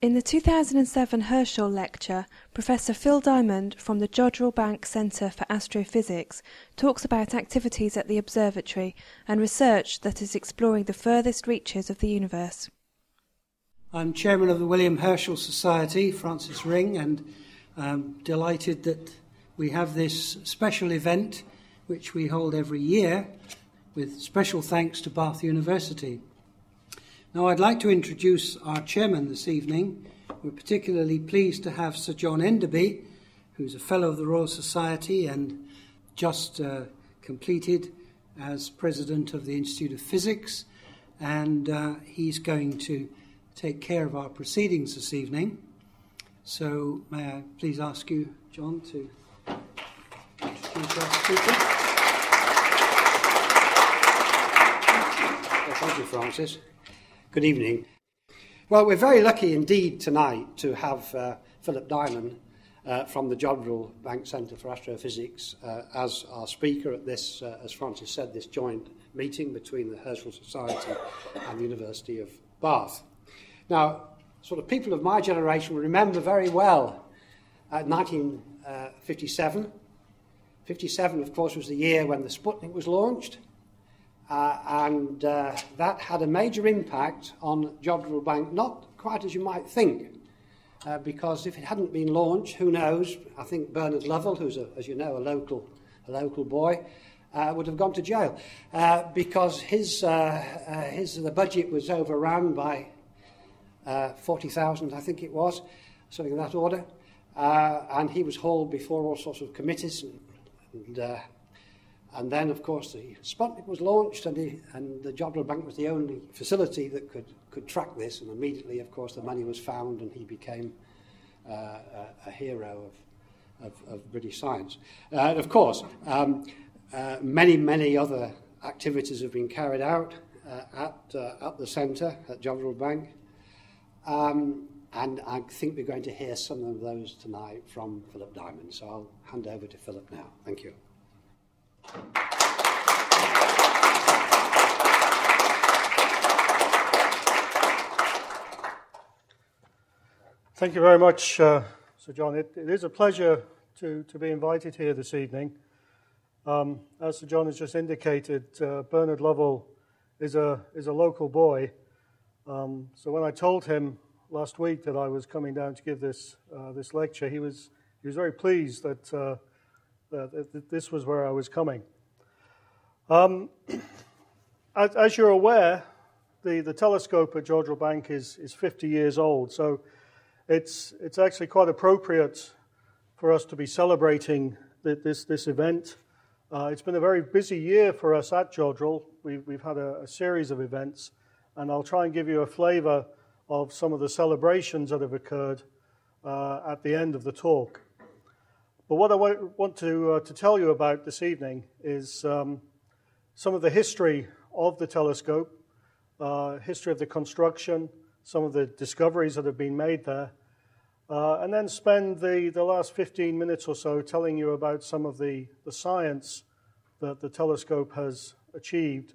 In the 2007 Herschel Lecture, Professor Phil Diamond from the Jodrell Bank Centre for Astrophysics talks about activities at the observatory and research that is exploring the furthest reaches of the universe. I'm chairman of the William Herschel Society, Francis Ring, and I'm delighted that we have this special event which we hold every year with special thanks to Bath University. Now, I'd like to introduce our chairman this evening. We're particularly pleased to have Sir John Enderby, who's a Fellow of the Royal Society and just uh, completed as President of the Institute of Physics. And uh, he's going to take care of our proceedings this evening. So, may I please ask you, John, to introduce our speaker? Thank you, Francis. Good evening. Well, we're very lucky indeed tonight to have uh, Philip Diamond uh, from the Jodrell Bank Centre for Astrophysics uh, as our speaker at this, uh, as Francis said, this joint meeting between the Herschel Society and the University of Bath. Now, sort of people of my generation will remember very well 1957. Uh, 57, of course, was the year when the Sputnik was launched. Uh, and uh, that had a major impact on Jodrell Bank, not quite as you might think, uh, because if it hadn't been launched, who knows? I think Bernard Lovell, who's, a, as you know, a local, a local boy, uh, would have gone to jail uh, because his, uh, his, the budget was overrun by 40,000, I think it was, something of that order. and he was hauled before all sorts of committees and, and and then, of course, the Sputnik was launched, and the, and the Jodrell Bank was the only facility that could, could track this. And immediately, of course, the money was found, and he became uh, a, a, hero of, of, of, British science. Uh, and of course, um, uh, many, many other activities have been carried out uh, at, uh, at the centre, at Jodrell Bank. Um, and I think we're going to hear some of those tonight from Philip Diamond. So I'll hand over to Philip now. Thank you. Thank you very much, uh, Sir John. It, it is a pleasure to, to be invited here this evening. Um, as Sir John has just indicated, uh, Bernard Lovell is a, is a local boy. Um, so when I told him last week that I was coming down to give this, uh, this lecture, he was, he was very pleased that uh, this was where I was coming. Um, as, as, you're aware, the, the telescope at Jodrell Bank is, is 50 years old, so it's, it's actually quite appropriate for us to be celebrating this, this event. Uh, it's been a very busy year for us at Jodrell. We've, we've had a, a series of events, and I'll try and give you a flavor of some of the celebrations that have occurred uh, at the end of the talk. But what I want to, uh, to tell you about this evening is um, some of the history of the telescope, uh, history of the construction, some of the discoveries that have been made there, uh, and then spend the, the last 15 minutes or so telling you about some of the, the science that the telescope has achieved,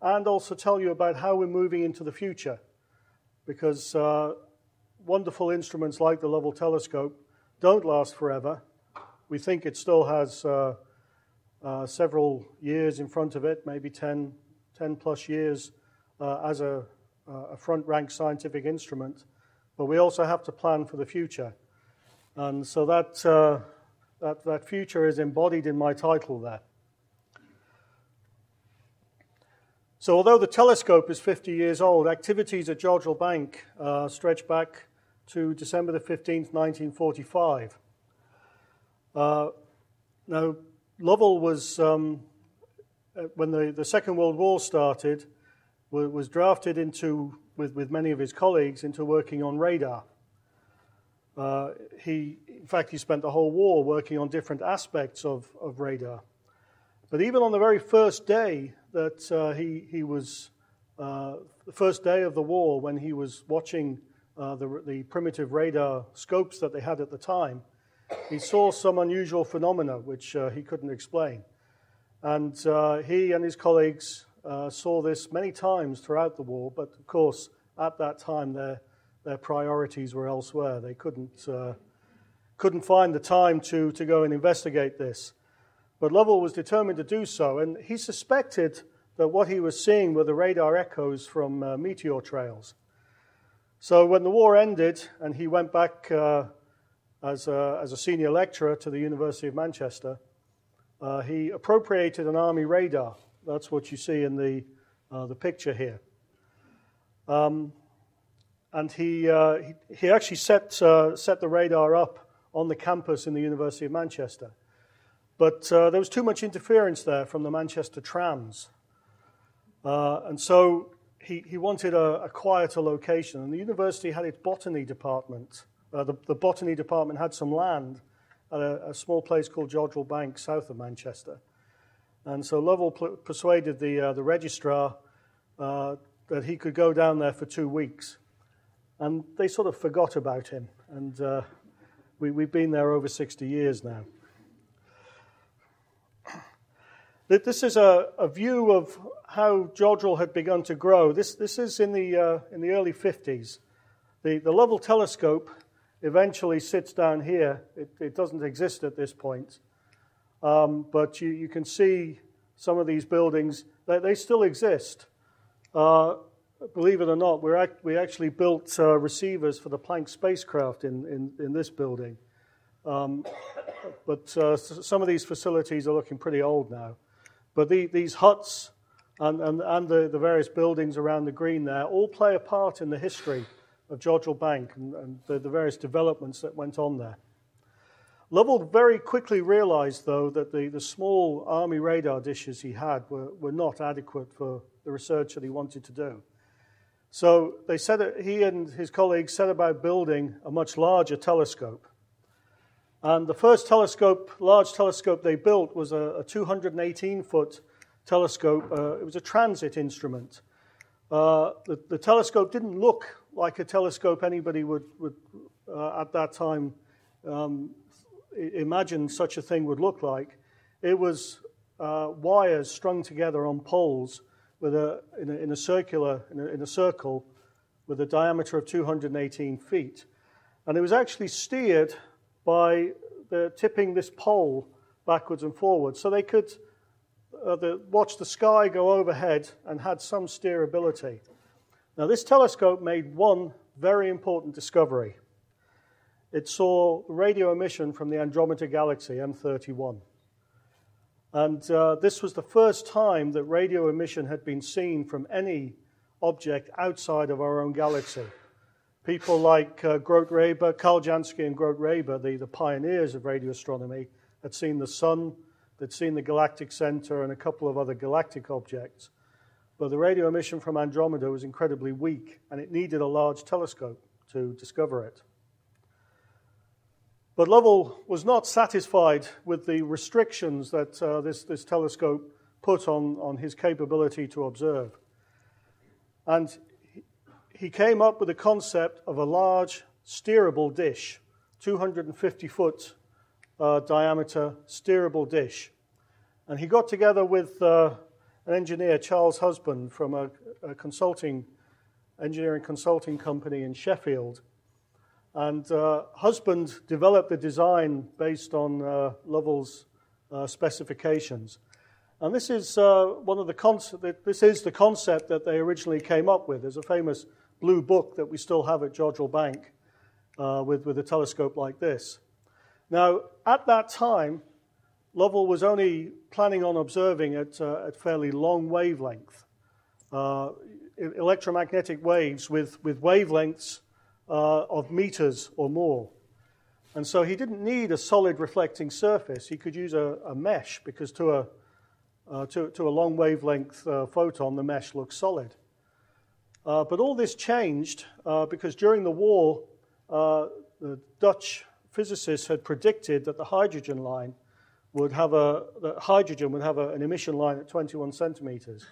and also tell you about how we're moving into the future. Because uh, wonderful instruments like the Lovell telescope don't last forever we think it still has uh, uh, several years in front of it, maybe 10, 10 plus years uh, as a, a front rank scientific instrument. But we also have to plan for the future. And so that, uh, that, that future is embodied in my title there. So, although the telescope is 50 years old, activities at Jodrell Bank uh, stretch back to December the 15th, 1945. Uh, now, Lovell was, um, uh, when the, the Second World War started, was drafted into, with, with many of his colleagues, into working on radar. Uh, he, in fact, he spent the whole war working on different aspects of, of radar. But even on the very first day that uh, he, he was, uh, the first day of the war, when he was watching uh, the, the primitive radar scopes that they had at the time, he saw some unusual phenomena which uh, he couldn't explain. And uh, he and his colleagues uh, saw this many times throughout the war, but of course, at that time, there, their priorities were elsewhere. They couldn't, uh, couldn't find the time to, to go and investigate this. But Lovell was determined to do so, and he suspected that what he was seeing were the radar echoes from uh, meteor trails. So when the war ended and he went back uh, as, a, as a senior lecturer to the University of Manchester, uh, he appropriated an army radar. That's what you see in the, uh, the picture here. Um, and he, uh, he, he, actually set, uh, set the radar up on the campus in the University of Manchester. But uh, there was too much interference there from the Manchester trams. Uh, and so he, he wanted a, a, quieter location. And the university had its botany department. Uh, the, the, botany department had some land at a, a, small place called Jodrell Bank, south of Manchester. And so Lovell pl- persuaded the, uh, the registrar uh, that he could go down there for two weeks. And they sort of forgot about him. And uh, we, we've been there over 60 years now. This is a, a view of how Jodrell had begun to grow. This, this is in the, uh, in the early 50s. The, the Lovell telescope eventually sits down here. It, it doesn't exist at this point. Um, but you, you can see some of these buildings, they, they still exist. Uh, believe it or not, we're act, we actually built uh, receivers for the Planck spacecraft in, in, in this building. Um, but uh, some of these facilities are looking pretty old now. But the, these huts and, and, and the, the, various buildings around the green there all play a part in the history of Jodrell Bank and, and the, the, various developments that went on there. Lovell very quickly realized, though, that the, the small army radar dishes he had were, were not adequate for the research that he wanted to do. So they said that he and his colleagues set about building a much larger telescope. And the first telescope, large telescope they built was a, a 218 foot telescope. Uh, it was a transit instrument. Uh, the, the, telescope didn't look like a telescope anybody would, would uh, at that time um, imagine such a thing would look like. It was uh, wires strung together on poles with a, in, a, in a circular, in a, in a circle with a diameter of 218 feet. And it was actually steered by the, tipping this pole backwards and forwards so they could uh, the, watch the sky go overhead and had some steerability. Now, this telescope made one very important discovery. It saw radio emission from the Andromeda Galaxy, M31. And uh, this was the first time that radio emission had been seen from any object outside of our own galaxy people like uh, Grote Reber, Karl Jansky and Grote Reber, the, the pioneers of radio astronomy, had seen the sun, they'd seen the galactic center and a couple of other galactic objects. But the radio emission from Andromeda was incredibly weak, and it needed a large telescope to discover it. But Lovell was not satisfied with the restrictions that uh, this, this telescope put on, on his capability to observe. And he came up with the concept of a large steerable dish, 250 foot uh, diameter steerable dish. And he got together with uh, an engineer, Charles Husband, from a, a, consulting, engineering consulting company in Sheffield. And uh, Husband developed the design based on uh, Lovell's uh, specifications. And this is uh, one of the concept, this is the concept that they originally came up with. There's a famous blue book that we still have at Jodrell Bank uh, with, with a telescope like this. Now, at that time, Lovell was only planning on observing at, uh, fairly long wavelength, uh, electromagnetic waves with, with wavelengths uh, of meters or more. And so he didn't need a solid reflecting surface. He could use a, a mesh because to a, uh, to, to, a long wavelength uh, photon, the mesh looks solid. Uh, but all this changed uh, because during the war, uh, the Dutch physicists had predicted that the hydrogen line would have a that hydrogen would have a, an emission line at 21 centimeters,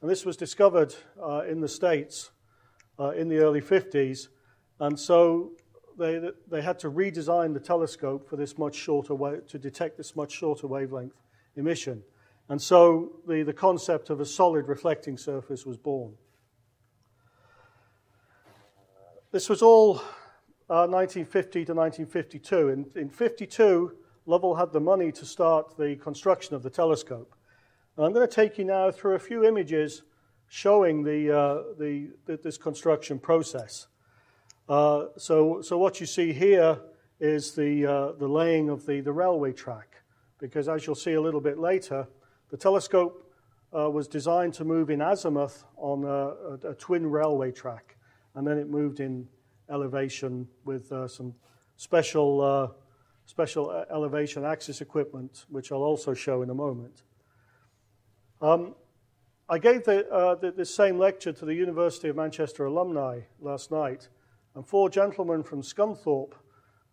and this was discovered uh, in the states uh, in the early 50s, and so they they had to redesign the telescope for this much shorter wa- to detect this much shorter wavelength emission, and so the the concept of a solid reflecting surface was born. this was all uh, 1950 to 1952. In, in 52, Lovell had the money to start the construction of the telescope. And I'm going to take you now through a few images showing the, uh, the, this construction process. Uh, so, so what you see here is the, uh, the laying of the, the railway track, because as you'll see a little bit later, the telescope uh, was designed to move in azimuth on a, a, a, twin railway track, and then it moved in elevation with uh, some special, uh, special uh, elevation axis equipment, which I'll also show in a moment. Um, I gave the, uh, the, this same lecture to the University of Manchester alumni last night, and four gentlemen from Scunthorpe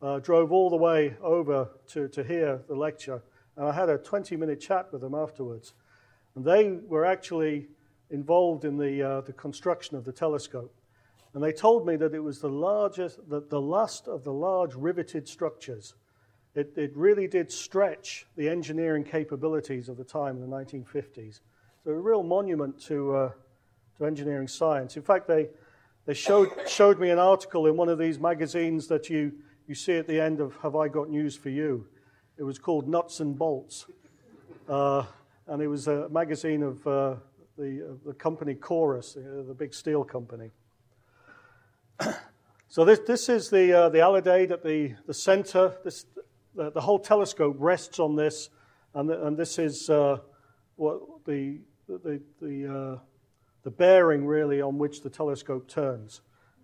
uh, drove all the way over to, to hear the lecture, and I had a 20 minute chat with them afterwards. And they were actually involved in the, uh, the construction of the telescope. And they told me that it was the largest, the, the last of the large riveted structures. It, it really did stretch the engineering capabilities of the time in the 1950s. So a real monument to, uh, to engineering science. In fact, they, they showed, showed me an article in one of these magazines that you, you see at the end of Have I Got News for You? It was called Nuts and Bolts. Uh, and it was a magazine of uh, the, the company Corus, uh, the big steel company. so this, this is the, uh, the alidade at the, the center. This, the, the whole telescope rests on this, and, the, and this is uh, what the, the, the, the bearing really on which the telescope turns.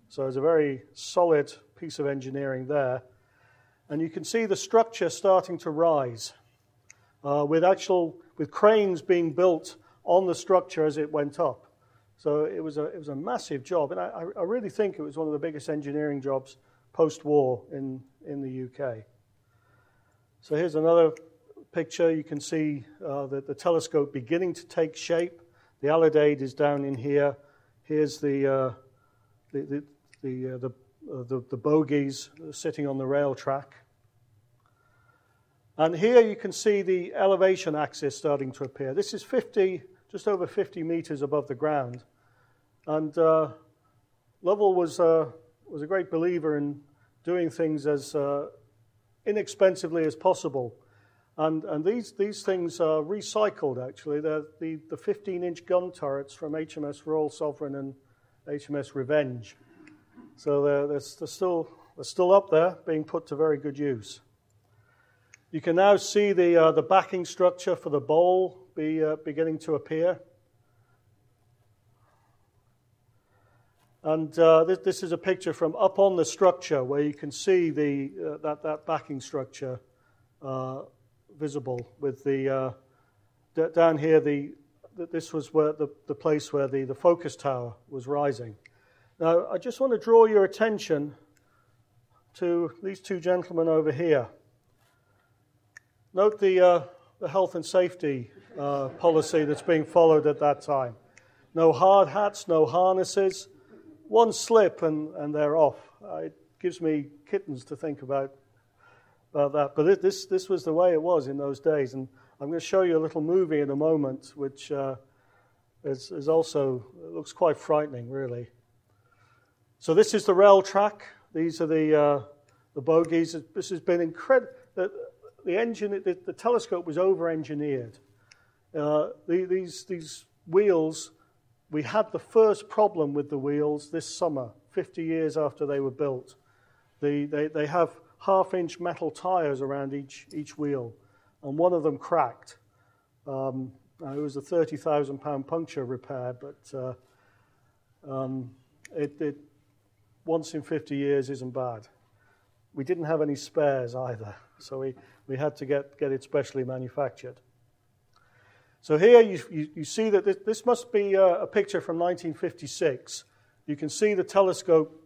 So it's a very solid piece of engineering there. And you can see the structure starting to rise uh, with actual with cranes being built on the structure as it went up. So it was a, it was a massive job. And I, I really think it was one of the biggest engineering jobs post war in, in the UK. So here's another picture. You can see uh, the, the telescope beginning to take shape. The alidade is down in here. Here's the, uh, the, the, the, uh, the, uh, the, the bogies sitting on the rail track. And here you can see the elevation axis starting to appear. This is 50, just over 50 meters above the ground. And uh, Lovell was, uh, was a great believer in doing things as inexpensively as possible. And, and these, these things are recycled, actually. They're the, the 15 inch gun turrets from HMS Royal Sovereign and HMS Revenge. So they're, they're, they're, still, they're still up there, being put to very good use. You can now see the, uh, the backing structure for the bowl be, uh, beginning to appear. And uh, this, this, is a picture from up on the structure where you can see the, uh, that, that backing structure uh, visible with the, uh, d- down here, the, this was where the, the place where the, the focus tower was rising. Now, I just want to draw your attention to these two gentlemen over here. Note the, uh, the health and safety uh, policy that's being followed at that time. No hard hats, no harnesses. One slip and, and they're off. Uh, it gives me kittens to think about, about that. But it, this, this was the way it was in those days. And I'm going to show you a little movie in a moment, which uh, is, is also looks quite frightening, really. So this is the rail track. These are the, uh, the bogies. This has been incredible the, engine, the, the telescope was over engineered. Uh, the, these, these wheels, we had the first problem with the wheels this summer, 50 years after they were built. The, they, they have half inch metal tires around each, each wheel, and one of them cracked. Um, it was a £30,000 puncture repair, but uh, um, it, it, once in 50 years isn't bad. We didn't have any spares either, so we, we had to get, get it specially manufactured. So here you, you, you see that this, this must be a, a, picture from 1956. You can see the telescope,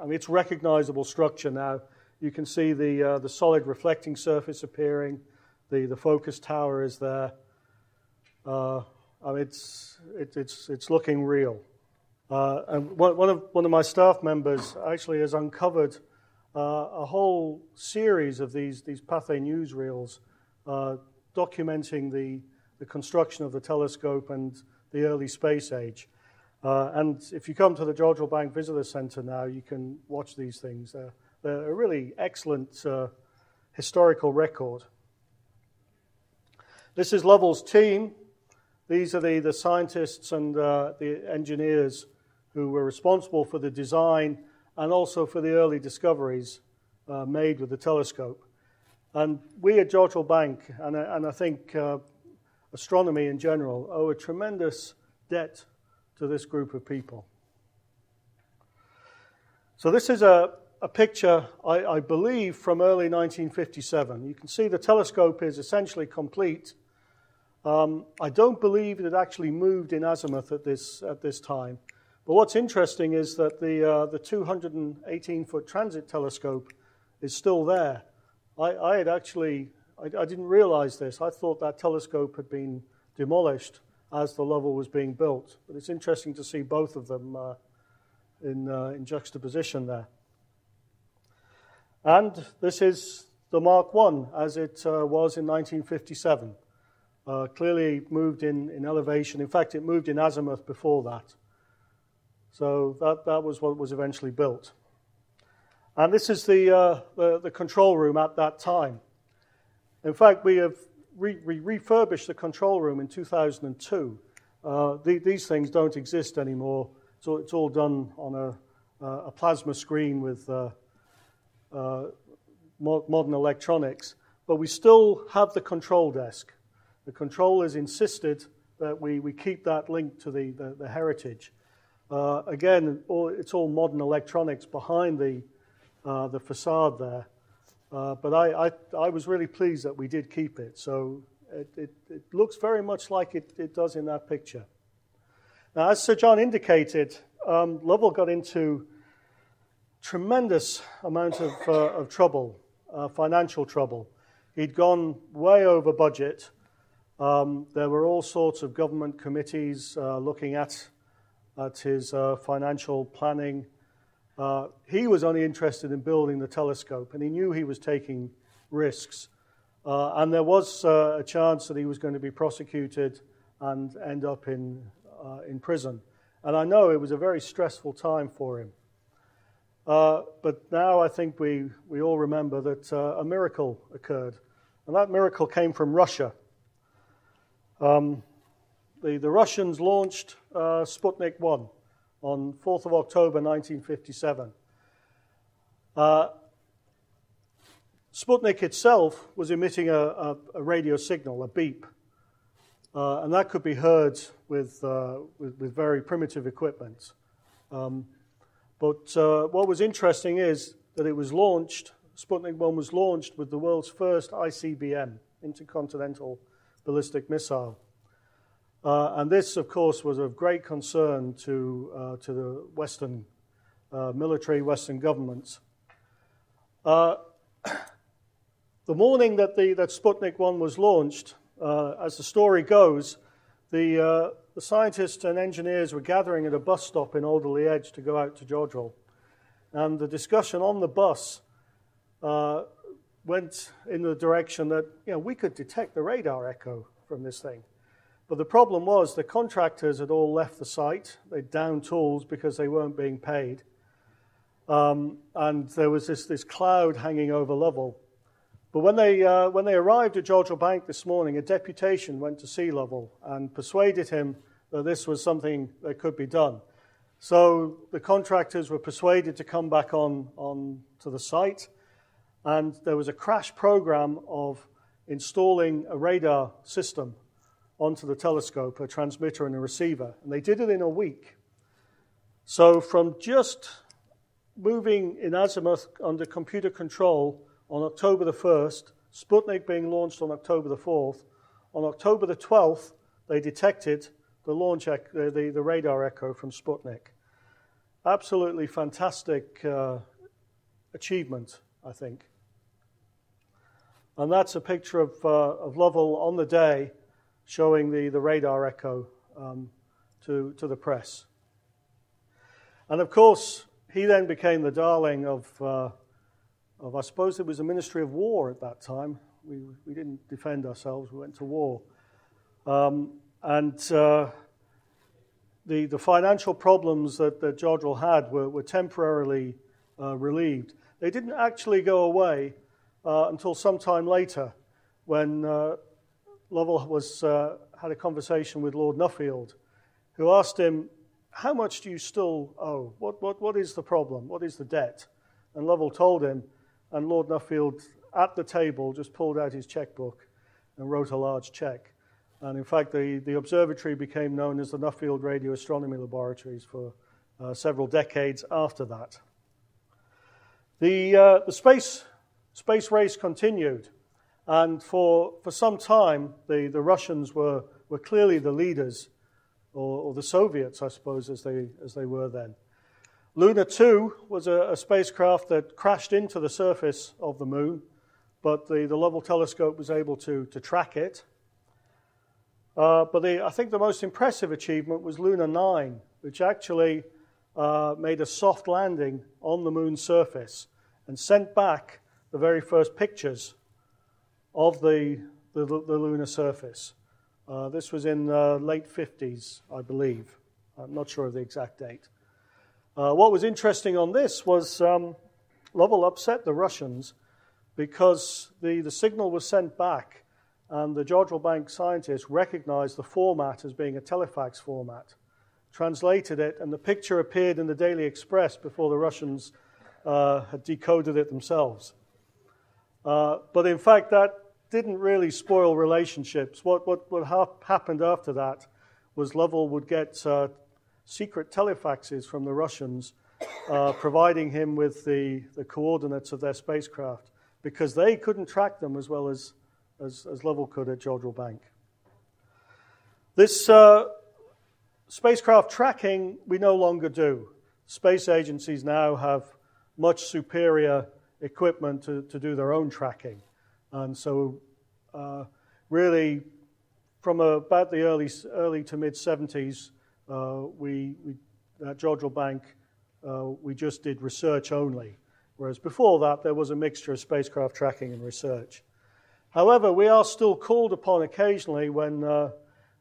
I mean, it's recognizable structure now. You can see the, uh, the solid reflecting surface appearing, the, the focus tower is there. Uh, I mean, it's, it, it's, it's looking real. Uh, and one, of, one of my staff members actually has uncovered uh, a whole series of these, these Pathé newsreels uh, documenting the, the construction of the telescope and the early space age. Uh, and if you come to the Jodrell Bank Visitor Centre now, you can watch these things. They're, they're a really excellent uh, historical record. This is Lovell's team. These are the, the scientists and uh, the engineers who were responsible for the design and also for the early discoveries uh, made with the telescope. And we at Jodrell Bank, and, and I think uh, astronomy in general, owe a tremendous debt to this group of people. So, this is a, a picture, I, I, believe, from early 1957. You can see the telescope is essentially complete. Um, I don't believe it actually moved in azimuth at this, at this time. But what's interesting is that the, uh, the 218 foot transit telescope is still there. I, I had actually, I, I didn't realize this. I thought that telescope had been demolished as the Lovell was being built. But it's interesting to see both of them uh, in, uh, in juxtaposition there. And this is the Mark I as it uh, was in 1957. Uh, clearly moved in, in elevation. In fact, it moved in azimuth before that. So that, that was what was eventually built. And this is the, uh, the, the, control room at that time. In fact, we have re- re- refurbished the control room in 2002. Uh, the, these things don't exist anymore, so it's all done on a, uh, a plasma screen with uh, uh, modern electronics. But we still have the control desk. The controllers insisted that we, we keep that link to the, the, the heritage. Uh, again, all, it's all modern electronics behind the, uh, the facade there. Uh, but I, I, I, was really pleased that we did keep it. So it, it, it, looks very much like it, it does in that picture. Now, as Sir John indicated, um, Lovell got into tremendous amount of, uh, of trouble, uh, financial trouble. He'd gone way over budget. Um, there were all sorts of government committees uh, looking at, at his uh, financial planning. Uh, he was only interested in building the telescope, and he knew he was taking risks. Uh, and there was uh, a chance that he was going to be prosecuted and end up in, uh, in prison. And I know it was a very stressful time for him. Uh, but now I think we, we all remember that a miracle occurred. And that miracle came from Russia. Um, the, the Russians launched Sputnik 1 on 4th of October 1957. Uh, Sputnik itself was emitting a, a, a radio signal, a beep, uh, and that could be heard with, uh, with, with, very primitive equipment. Um, but uh, what was interesting is that it was launched, Sputnik 1 was launched with the world's first ICBM, intercontinental ballistic missile. Uh, and this, of course, was of great concern to, uh, to the Western uh, military, Western governments. Uh, the morning that, the, that Sputnik 1 was launched, uh, as the story goes, the, uh, the scientists and engineers were gathering at a bus stop in Alderley Edge to go out to Jodrell. And the discussion on the bus went in the direction that you know, we could detect the radar echo from this thing. But the problem was the contractors had all left the site. They'd down tools because they weren't being paid. Um, and there was this, this cloud hanging over Lovell. But when they, uh, when they arrived at Jodrell Bank this morning, a deputation went to see Lovell and persuaded him that this was something that could be done. So the contractors were persuaded to come back on, on to the site, and there was a crash program of installing a radar system onto the telescope, a transmitter and a receiver. And they did it in a week. So, from just moving in azimuth under computer control on October the 1st, Sputnik being launched on October the 4th, on October the 12th, they detected the launch the, the, radar echo from Sputnik. Absolutely fantastic uh, achievement, I think. And that's a picture of, uh, of Lovell on the day showing the, the radar echo um, to, to the press. And of course, he then became the darling of, uh, of, I suppose it was the Ministry of War at that time. We, we didn't defend ourselves, we went to war. Um, and uh, the, the financial problems that, that Jodrell had were, were temporarily uh, relieved. They didn't actually go away uh, until some time later when uh, Lovell was, uh, had a conversation with Lord Nuffield, who asked him, How much do you still owe? What, what, what is the problem? What is the debt? And Lovell told him, and Lord Nuffield at the table just pulled out his checkbook and wrote a large check. And in fact, the, the observatory became known as the Nuffield Radio Astronomy Laboratories for uh, several decades after that. The, uh, the space, space race continued, and for, for some time, the, the Russians were, were clearly the leaders, or, or the Soviets, I suppose, as they, as they were then. Luna 2 was a, a, spacecraft that crashed into the surface of the moon, but the, the Lovell telescope was able to, to track it. Uh, but the, I think the most impressive achievement was Luna 9, which actually uh, made a soft landing on the moon's surface and sent back the very first pictures of the, the, the lunar surface. Uh, this was in the late 50s, I believe. I'm not sure of the exact date. Uh, what was interesting on this was um, Lovell upset the Russians because the, the signal was sent back and the Jodrell Bank scientists recognized the format as being a telefax format, translated it, and the picture appeared in the Daily Express before the Russians uh, had decoded it themselves. Uh, but in fact, that didn't really spoil relationships. What, what, what ha- happened after that was Lovell would get uh, secret telefaxes from the Russians, uh, providing him with the, the coordinates of their spacecraft because they couldn't track them as well as, as, as Lovell could at Jodrell Bank. This uh, spacecraft tracking we no longer do. Space agencies now have much superior equipment to, to do their own tracking. And so, uh, really, from about the early, early to mid 70s, uh, we, we, at Jodrell Bank, uh, we just did research only, whereas before that there was a mixture of spacecraft tracking and research. However, we are still called upon occasionally when, uh,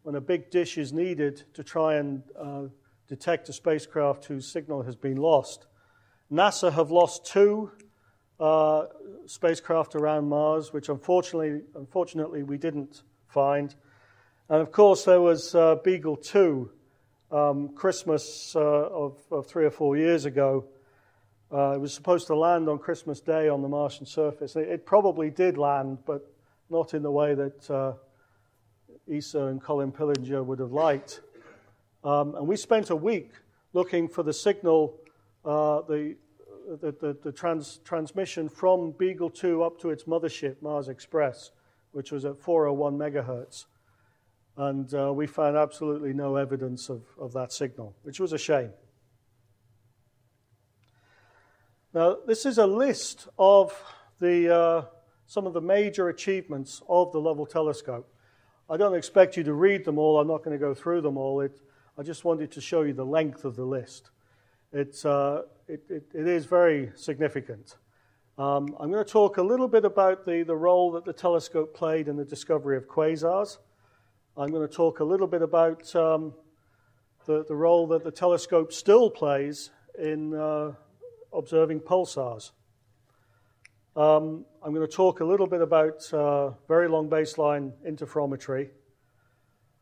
when a big dish is needed to try and uh, detect a spacecraft whose signal has been lost. NASA have lost two uh, spacecraft around Mars, which unfortunately, unfortunately we didn't find. And of course, there was uh, Beagle 2, um, Christmas uh, of, of, three or four years ago. Uh, it was supposed to land on Christmas Day on the Martian surface. It, it probably did land, but not in the way that uh, ESA and Colin Pillinger would have liked. Um, and we spent a week looking for the signal, uh, the, the, the, the trans, transmission from Beagle 2 up to its mothership, Mars Express, which was at 401 megahertz and uh, we found absolutely no evidence of, of that signal, which was a shame. Now, this is a list of the, uh, some of the major achievements of the Lovell telescope. I don't expect you to read them all, I'm not going to go through them all. It, I just wanted to show you the length of the list. It's, uh, it, it, it is very significant. Um, I'm going to talk a little bit about the, the role that the telescope played in the discovery of quasars. I'm going to talk a little bit about um, the, the role that the telescope still plays in uh, observing pulsars. Um, I'm going to talk a little bit about uh, very long baseline interferometry.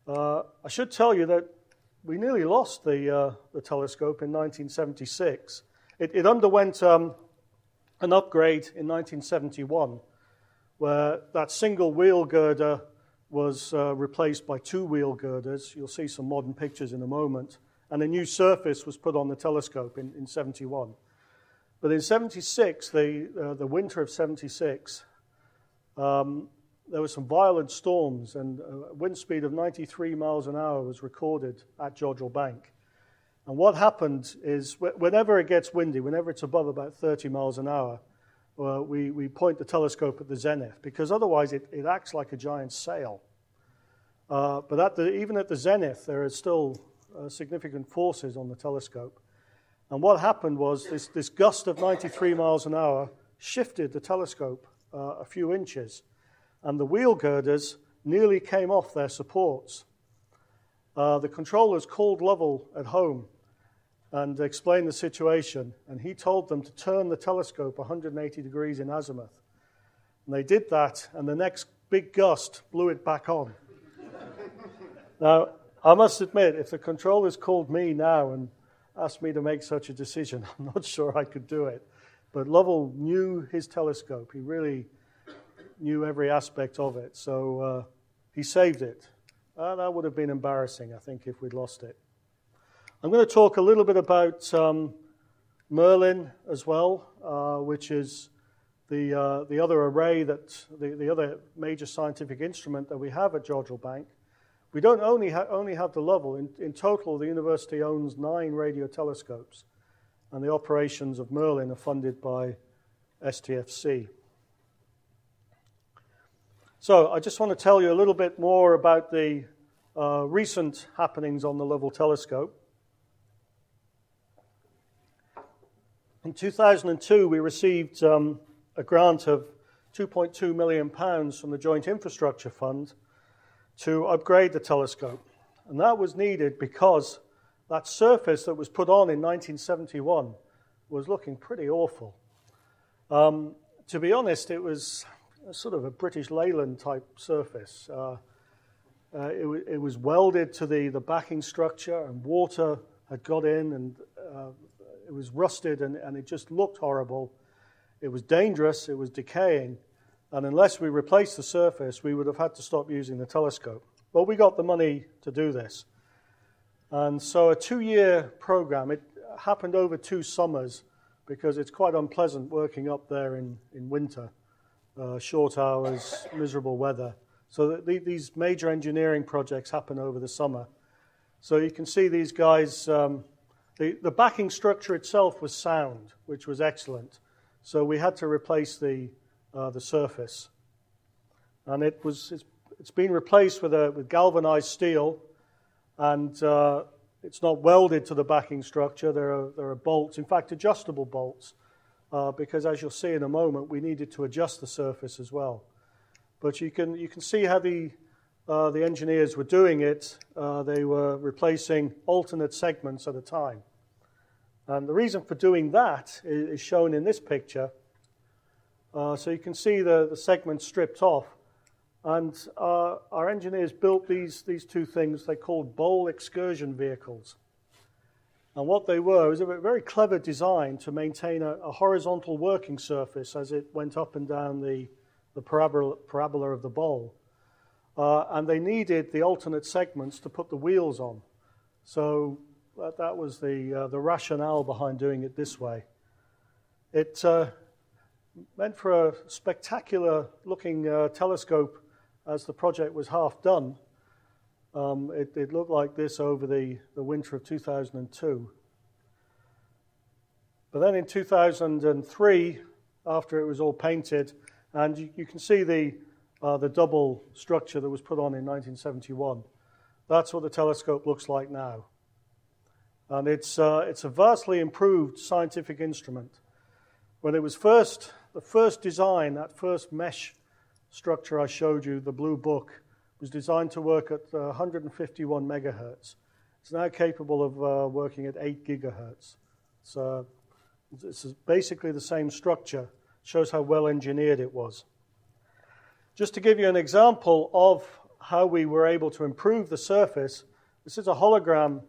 Uh, I should tell you that we nearly lost the, uh, the telescope in 1976. It, it underwent um, an upgrade in 1971 where that single wheel girder was uh, replaced by two wheel girders. You'll see some modern pictures in a moment. And a new surface was put on the telescope in, in 71. But in 76, the, uh, the winter of 76, um, there were some violent storms, and a wind speed of 93 miles an hour was recorded at Jodrell Bank. And what happened is, whenever it gets windy, whenever it's above about 30 miles an hour, uh, we, we point the telescope at the zenith because otherwise it, it acts like a giant sail. Uh, but at the, even at the zenith, there are still uh, significant forces on the telescope. And what happened was this, this gust of 93 miles an hour shifted the telescope uh, a few inches, and the wheel girders nearly came off their supports. uh, the controllers called Lovell at home and explained the situation, and he told them to turn the telescope 180 degrees in azimuth. And they did that, and the next big gust blew it back on. now, I must admit, if the controllers called me now and asked me to make such a decision, I'm not sure I could do it. But Lovell knew his telescope. He really knew every aspect of it. So uh, he saved it. That would have been embarrassing, I think, if we'd lost it. I'm going to talk a little bit about um, Merlin as well, uh, which is the, uh, the other array that the, the other major scientific instrument that we have at Jodrell Bank. We don't only, ha- only have the Lovell. In, in total, the university owns nine radio telescopes, and the operations of Merlin are funded by STFC. So, I just want to tell you a little bit more about the uh, recent happenings on the Lovell telescope. In 2002, we received um, a grant of £2.2 million from the Joint Infrastructure Fund to upgrade the telescope. And that was needed because that surface that was put on in 1971 was looking pretty awful. Um, to be honest, it was sort of a British Leyland type surface. Uh, uh, it, w- it, was welded to the, the backing structure, and water had got in and uh, it was rusted and, and it just looked horrible. It was dangerous, it was decaying, and unless we replaced the surface, we would have had to stop using the telescope. But we got the money to do this. And so a two year program, it happened over two summers because it's quite unpleasant working up there in, in winter, uh, short hours, miserable weather. So the, these major engineering projects happen over the summer. So you can see these guys. Um, the, the backing structure itself was sound, which was excellent. So we had to replace the, uh, the surface. And it was, it's, it's been replaced with, a, with galvanized steel, and uh, it's not welded to the backing structure. There are, there are bolts, in fact, adjustable bolts, uh, because as you'll see in a moment, we needed to adjust the surface as well. But you can, you can see how the, uh, the engineers were doing it, uh, they were replacing alternate segments at a time. And the reason for doing that is shown in this picture. Uh, so you can see the, the segments stripped off. And uh, our engineers built these, these two things they called bowl excursion vehicles. And what they were was a very clever design to maintain a, a horizontal working surface as it went up and down the, the parabola, parabola of the bowl. Uh, and they needed the alternate segments to put the wheels on. So that, that was the, uh, the rationale behind doing it this way. It uh, meant for a spectacular looking uh, telescope as the project was half done. Um, it, it, looked like this over the, the winter of 2002. But then in 2003, after it was all painted, and you, you can see the, uh, the double structure that was put on in 1971. That's what the telescope looks like now. And it's, uh, it's a vastly improved scientific instrument. When it was first, the first design, that first mesh structure I showed you, the blue book, was designed to work at uh, 151 megahertz. It's now capable of uh, working at 8 gigahertz. So it's basically the same structure. Shows how well engineered it was. Just to give you an example of how we were able to improve the surface, this is a hologram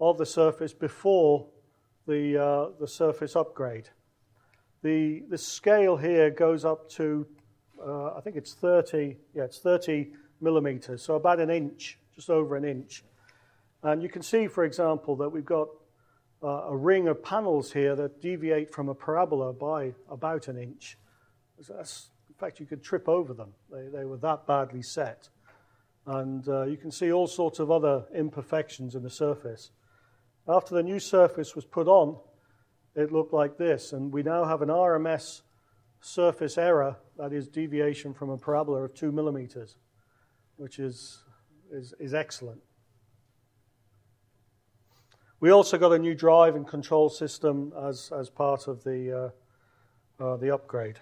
of the surface before the, uh, the surface upgrade. The, the scale here goes up to, uh, I think it's 30, yeah, it's 30 millimeters, so about an inch, just over an inch. And you can see, for example, that we've got uh, a ring of panels here that deviate from a parabola by about an inch. That's, fact, you could trip over them. They, they were that badly set. And uh, you can see all sorts of other imperfections in the surface. After the new surface was put on, it looked like this, and we now have an RMS surface error, that is deviation from a parabola of 2 millimeters, which is, is, is excellent. We also got a new drive and control system as, as part of the, uh, uh, the upgrade.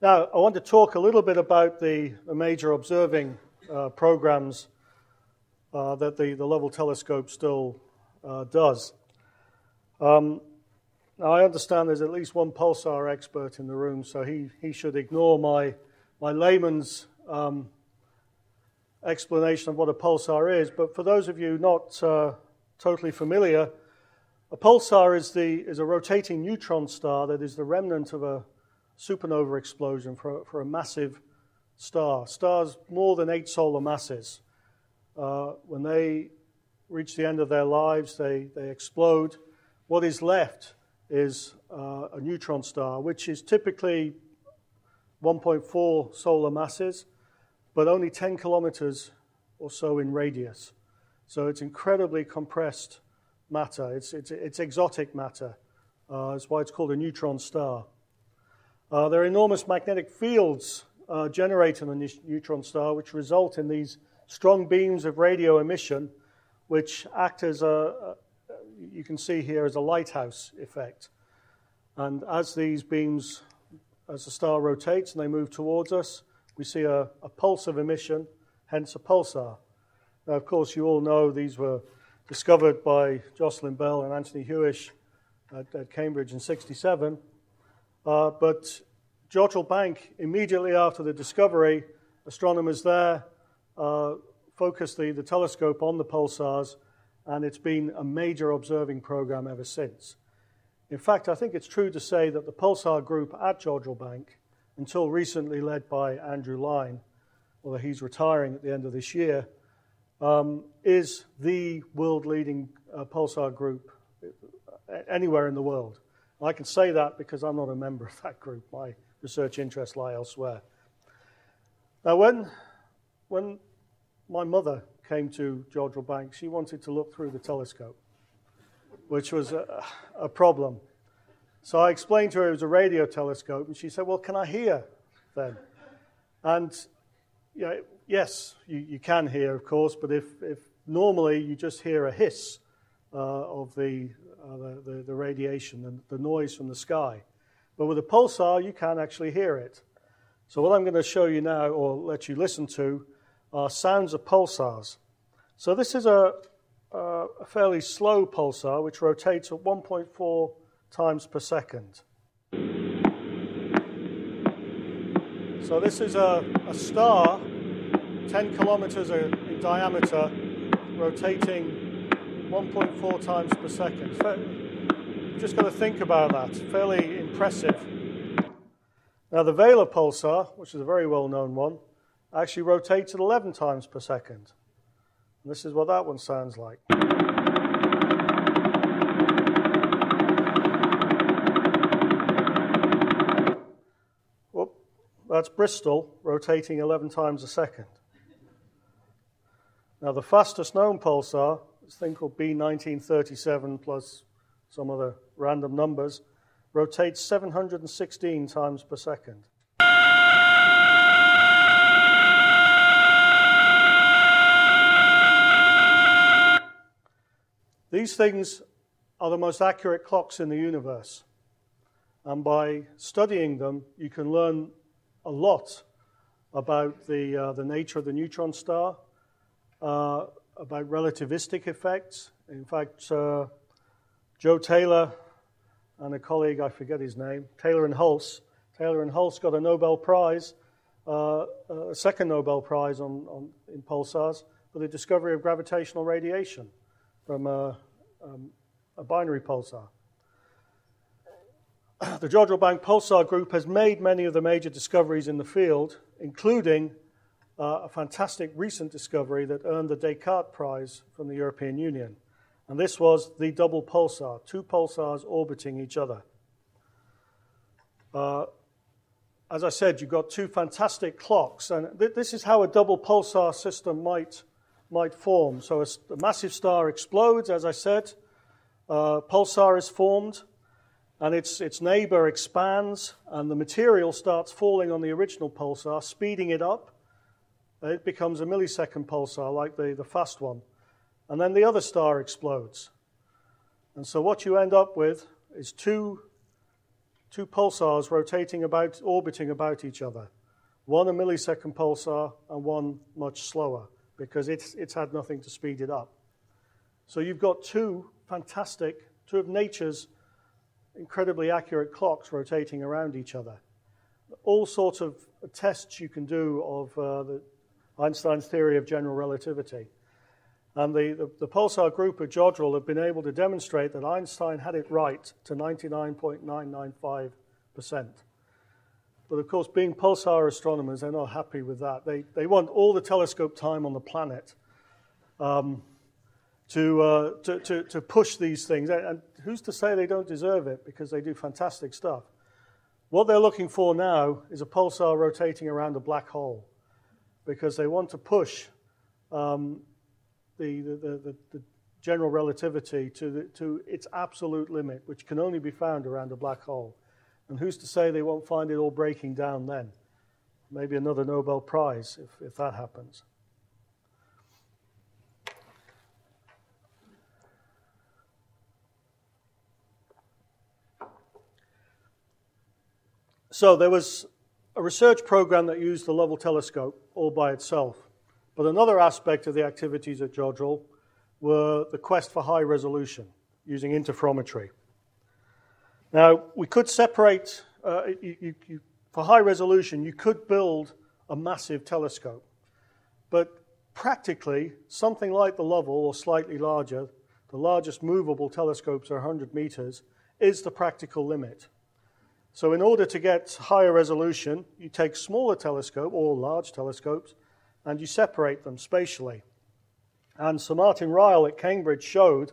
Now, I want to talk a little bit about the, the major observing uh, programs uh, that the, the Lovell telescope still uh, does. Um, now, I understand there's at least one pulsar expert in the room, so he, he should ignore my, my layman's um, explanation of what a pulsar is. But for those of you not uh, totally familiar, a pulsar is, the, is a rotating neutron star that is the remnant of a supernova explosion for, for a massive star. Stars more than eight solar masses. Uh, when they reach the end of their lives, they, they explode. What is left is uh, a neutron star, which is typically 1.4 solar masses, but only 10 kilometers or so in radius. So it's incredibly compressed matter. It's, it's, it's exotic matter. Uh, that's why it's called a neutron star. Uh, there are enormous magnetic fields uh, generated in a neutron star, which result in these strong beams of radio emission, which act as a, a you can see here as a lighthouse effect. And as these beams, as the star rotates and they move towards us, we see a, a pulse of emission, hence a pulsar. Now, of course, you all know these were discovered by Jocelyn Bell and Anthony Hewish at, at Cambridge in 67. Uh, but Jodrell Bank, immediately after the discovery, astronomers there uh, focused the, the telescope on the pulsars, and it's been a major observing program ever since. In fact, I think it's true to say that the pulsar group at Jodrell Bank, until recently led by Andrew Lyne, although he's retiring at the end of this year, um, is the world leading uh, pulsar group uh, anywhere in the world. I can say that because I'm not a member of that group. My research interests lie elsewhere. Now, when, when my mother came to Jodrell Bank, she wanted to look through the telescope, which was a, a problem. So I explained to her it was a radio telescope, and she said, Well, can I hear then? And you know, yes, you, you can hear, of course, but if, if normally you just hear a hiss uh, of the, uh, the, the, the, radiation and the noise from the sky. But with a pulsar, you can't actually hear it. So, what I'm going to show you now, or let you listen to, are sounds of pulsars. So, this is a, a fairly slow pulsar which rotates at 1.4 times per second. So, this is a, a star 10 kilometers in diameter, rotating 1.4 times per second. So Just got to think about that. Fairly impressive. Now, the Vela pulsar, which is a very well known one, actually rotates at 11 times per second. And this is what that one sounds like. Whoop, that's Bristol rotating 11 times a second. Now, the fastest known pulsar is a thing called B1937 plus some other random numbers, rotates 716 times per second. These things are the most accurate clocks in the universe. And by studying them, you can learn a lot about the, uh, the nature of the neutron star, uh, about relativistic effects. In fact, uh, Joe Taylor and a colleague, I forget his name, Taylor and Hulse, Taylor and Hulse got a Nobel Prize, uh, a second Nobel Prize on, on, in pulsars for the discovery of gravitational radiation from a, um, a binary pulsar. The Jodrell Bank Pulsar Group has made many of the major discoveries in the field, including uh, a fantastic recent discovery that earned the Descartes Prize from the European Union. And this was the double pulsar, two pulsars orbiting each other. Uh, as I said, you've got two fantastic clocks, and th- this is how a double pulsar system might, might form. So a, a massive star explodes, as I said, uh, pulsar is formed, and its, its neighbor expands, and the material starts falling on the original pulsar, speeding it up it becomes a millisecond pulsar like the, the fast one. And then the other star explodes. And so what you end up with is two, two pulsars rotating about, orbiting about each other. One a millisecond pulsar and one much slower. because it's, it's had nothing to speed it up. So you've got two fantastic, two of nature's incredibly accurate clocks rotating around each other. All sorts of tests you can do of uh, the Einstein's theory of general relativity. And the, the, the, pulsar group at Jodrell have been able to demonstrate that Einstein had it right to 99.995%. But of course, being pulsar astronomers, they're not happy with that. They, they want all the telescope time on the planet um, to, uh, to, to, to, push these things. And who's to say they don't deserve it because they do fantastic stuff? What they're looking for now is a pulsar rotating around a black hole because they want to push um, the, the, the, the, general relativity to, to its absolute limit, which can only be found around a black hole. And who's to say they won't find it all breaking down then? Maybe another Nobel Prize if, if that happens. So there was a research program that used the Lovell telescope all by itself. But another aspect of the activities at Jodrell were the quest for high resolution using interferometry. Now, we could separate, uh, you, you, you, for high resolution, you could build a massive telescope. But practically, something like the Lovell or slightly larger, the largest movable telescopes are 100 meters, is the practical limit. So, in order to get higher resolution, you take smaller telescope or large telescopes and you separate them spatially. And Sir Martin Ryle at Cambridge showed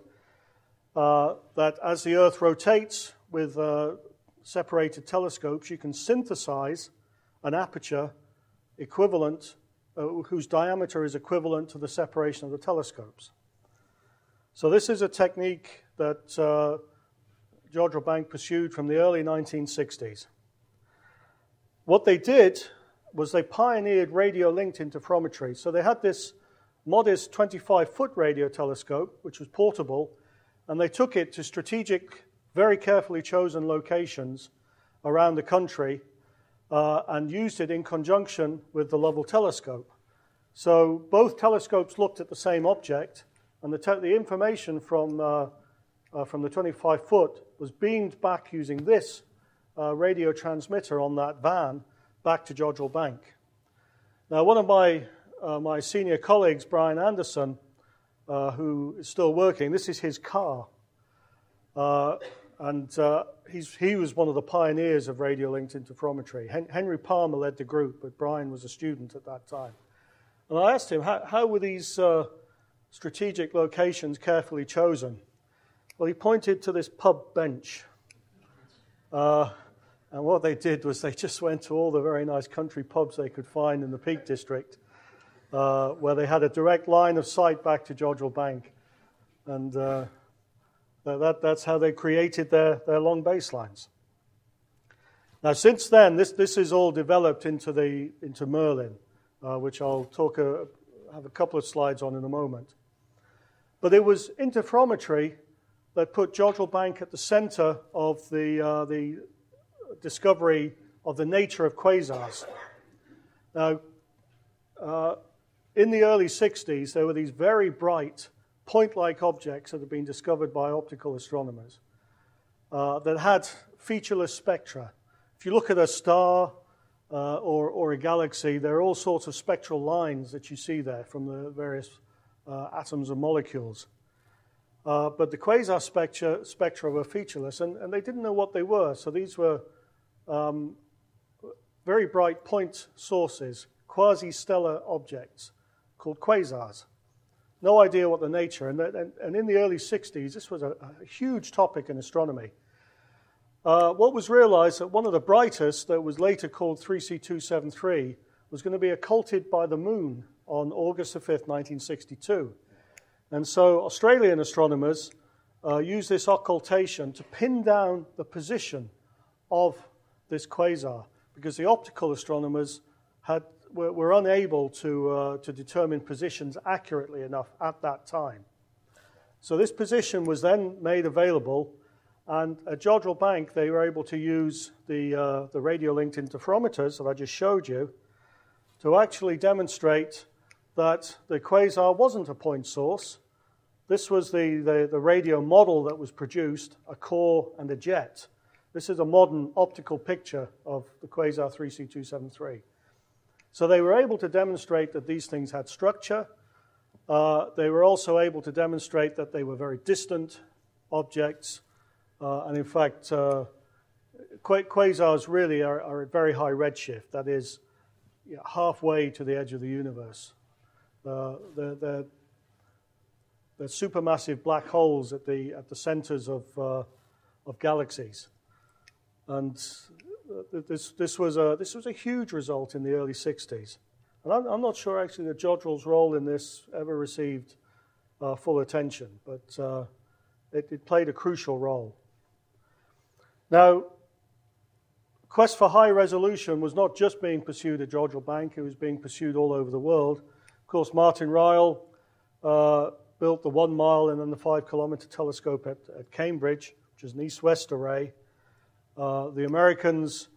uh, that as the Earth rotates with uh, separated telescopes, you can synthesize an aperture equivalent, uh, whose diameter is equivalent to the separation of the telescopes. So, this is a technique that uh, Jodrell Bank pursued from the early 1960s. What they did was they pioneered radio linked interferometry. So they had this modest 25 foot radio telescope, which was portable, and they took it to strategic, very carefully chosen locations around the country uh, and used it in conjunction with the Lovell telescope. So both telescopes looked at the same object, and the, te- the information from, uh, uh, from the 25 foot was beamed back using this uh, radio transmitter on that van back to Jodrell Bank. Now, one of my, uh, my senior colleagues, Brian Anderson, uh, who is still working, this is his car. Uh, and uh, he was one of the pioneers of radio linked interferometry. Hen- Henry Palmer led the group, but Brian was a student at that time. And I asked him, how, how were these uh, strategic locations carefully chosen? Well, he pointed to this pub bench. Uh, and what they did was they just went to all the very nice country pubs they could find in the Peak District, uh, where they had a direct line of sight back to Jodrell Bank. And uh, that, that's how they created their, their long baselines. Now, since then, this, this is all developed into, the, into Merlin, uh, which I'll talk a, have a couple of slides on in a moment. But it was interferometry that put Jodrell Bank at the center of the, uh, the discovery of the nature of quasars. Now, uh, in the early 60s, there were these very bright, point like objects that had been discovered by optical astronomers uh, that had featureless spectra. If you look at a star uh, or, or, a galaxy, there are all sorts of spectral lines that you see there from the various uh, atoms and molecules. Uh, but the quasar spectra, spectra were featureless, and, and, they didn't know what they were. So these were um, very bright point sources, quasi stellar objects called quasars. No idea what the nature, and, and, and in the early 60s, this was a, a huge topic in astronomy. Uh, what was realized that one of the brightest, that was later called 3C273, was going to be occulted by the moon on August the 5th, 1962. And so Australian astronomers uh, used this occultation to pin down the position of this quasar because the optical astronomers had, were, were unable to, uh, to determine positions accurately enough at that time. So this position was then made available, and at Jodrell Bank they were able to use the, uh, the radio linked interferometers that I just showed you to actually demonstrate that the quasar wasn't a point source. This was the, the, the radio model that was produced, a core and a jet. This is a modern optical picture of the quasar 3C273. So they were able to demonstrate that these things had structure. Uh, they were also able to demonstrate that they were very distant objects. Uh, and in fact, uh, quasars really are, are, at very high redshift, that is, you know, halfway to the edge of the universe. Uh, they're, they're, they're, supermassive black holes at the, at the centers of, uh, of galaxies. And this, this, was a, this was a huge result in the early 60s. And I'm, I'm not sure actually that Jodrell's role in this ever received uh, full attention, but uh, it, it, played a crucial role. Now, quest for high resolution was not just being pursued at Jodrell Bank, it was being pursued all over the world. Of course, Martin Ryle uh, built the one mile and then the five kilometer telescope at, at Cambridge, which is an east west array. Uh, the Americans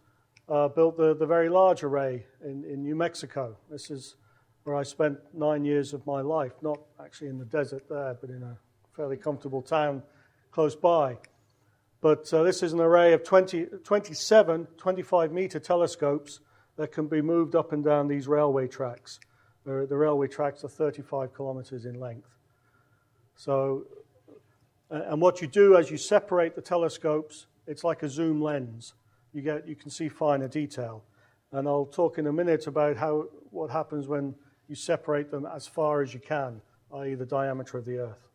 uh, built the, the very large array in, in New Mexico. This is where I spent nine years of my life, not actually in the desert there, but in a fairly comfortable town close by. But uh, this is an array of 20, 27 25 meter telescopes that can be moved up and down these railway tracks. The, the railway tracks are 35 kilometers in length. So, and what you do as you separate the telescopes it's like a zoom lens. You, get, you can see finer detail. And I'll talk in a minute about how, what happens when you separate them as far as you can, i.e., the diameter of the Earth.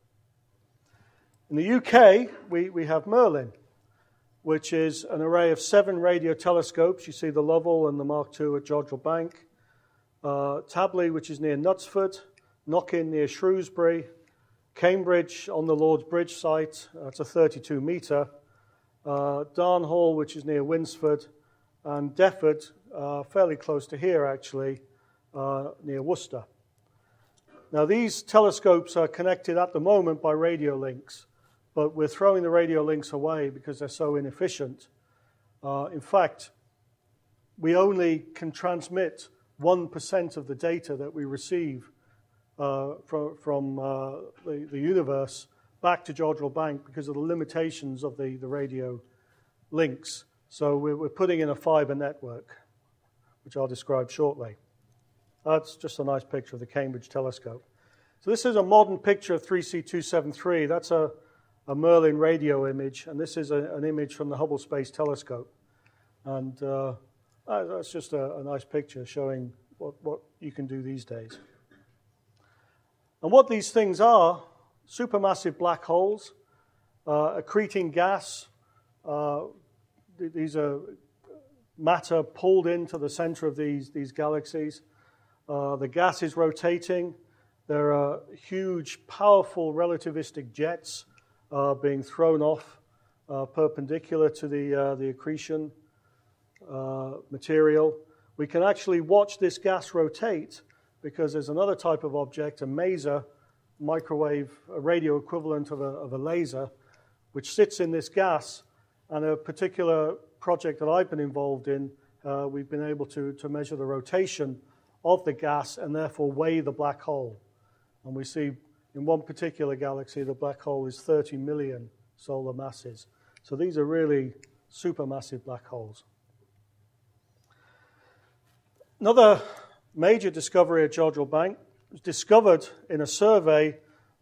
In the UK, we, we have Merlin, which is an array of seven radio telescopes. You see the Lovell and the Mark II at Jodrell Bank, uh, Tabley, which is near Knutsford, Knockin near Shrewsbury, Cambridge on the Lord's Bridge site, that's a 32 metre, uh, Darnhall, which is near Winsford, and Defford, uh, fairly close to here actually, uh, near Worcester. Now, these telescopes are connected at the moment by radio links, but we're throwing the radio links away because they're so inefficient. Uh, in fact, we only can transmit 1% of the data that we receive uh, from, from uh, the, the universe back to Jodrell Bank because of the limitations of the, the radio links. So we're, we're putting in a fiber network, which I'll describe shortly. That's just a nice picture of the Cambridge telescope. So this is a modern picture of 3C273. That's a, a Merlin radio image, and this is a, an image from the Hubble Space Telescope. And uh, that's just a, a, nice picture showing what, what you can do these days. And what these things are supermassive black holes, uh, accreting gas. Uh, these are matter pulled into the center of these, these galaxies. Uh, the gas is rotating. There are huge, powerful relativistic jets uh, being thrown off uh, perpendicular to the, uh, the accretion material. We can actually watch this gas rotate because there's another type of object, a maser, microwave, a radio equivalent of a, of a laser, which sits in this gas. And a particular project that I've been involved in, uh, we've been able to, to measure the rotation of the gas and therefore weigh the black hole. And we see in one particular galaxy, the black hole is 30 million solar masses. So these are really supermassive black holes. Another major discovery at Jodrell Bank was discovered in a survey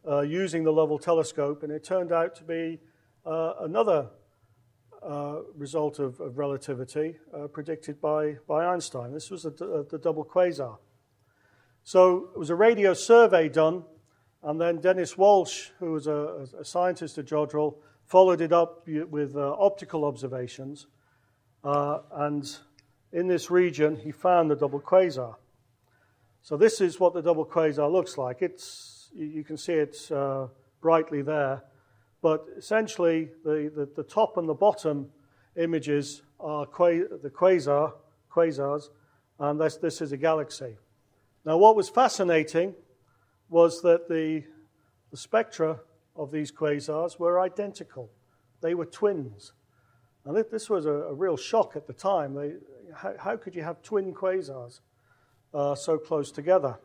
uh, using the Lovell telescope, and it turned out to be uh, another uh, result of, of relativity uh, predicted by, by Einstein. This was a, a, the double quasar. So it was a radio survey done, and then Dennis Walsh, who was a, a scientist at Jodrell, followed it up with uh, optical observations. Uh, and in this region, he found the double quasar. So this is what the double quasar looks like. It's, you can see it uh, brightly there. But essentially, the, the, the, top and the bottom images are qua- the quasar, quasars, and this, this is a galaxy. Now, what was fascinating was that the, the spectra of these quasars were identical. They were twins. And this was a, a real shock at the time. They, how, how could you have twin quasars? Uh, so close together.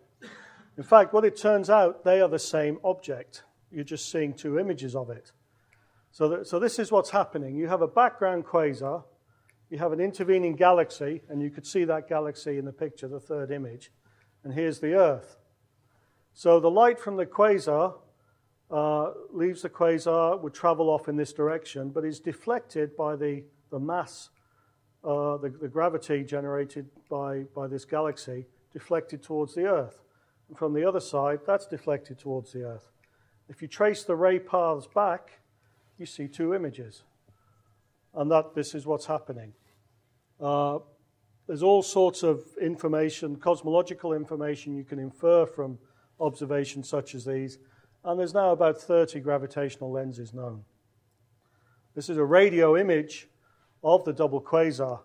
In fact, what it turns out, they are the same object. You're just seeing two images of it. So, that, so this is what's happening. You have a background quasar, you have an intervening galaxy, and you could see that galaxy in the picture, the third image, and here's the Earth. So the light from the quasar uh, leaves the quasar, would travel off in this direction, but is deflected by the, the mass, uh, the, the gravity generated by, by this galaxy, deflected towards the Earth. And from the other side, that's deflected towards the Earth. If you trace the ray paths back, you see two images. And that this is what's happening. Uh, there's all sorts of information, cosmological information you can infer from observations such as these, and there's now about 30 gravitational lenses known. This is a radio image of the double quasar.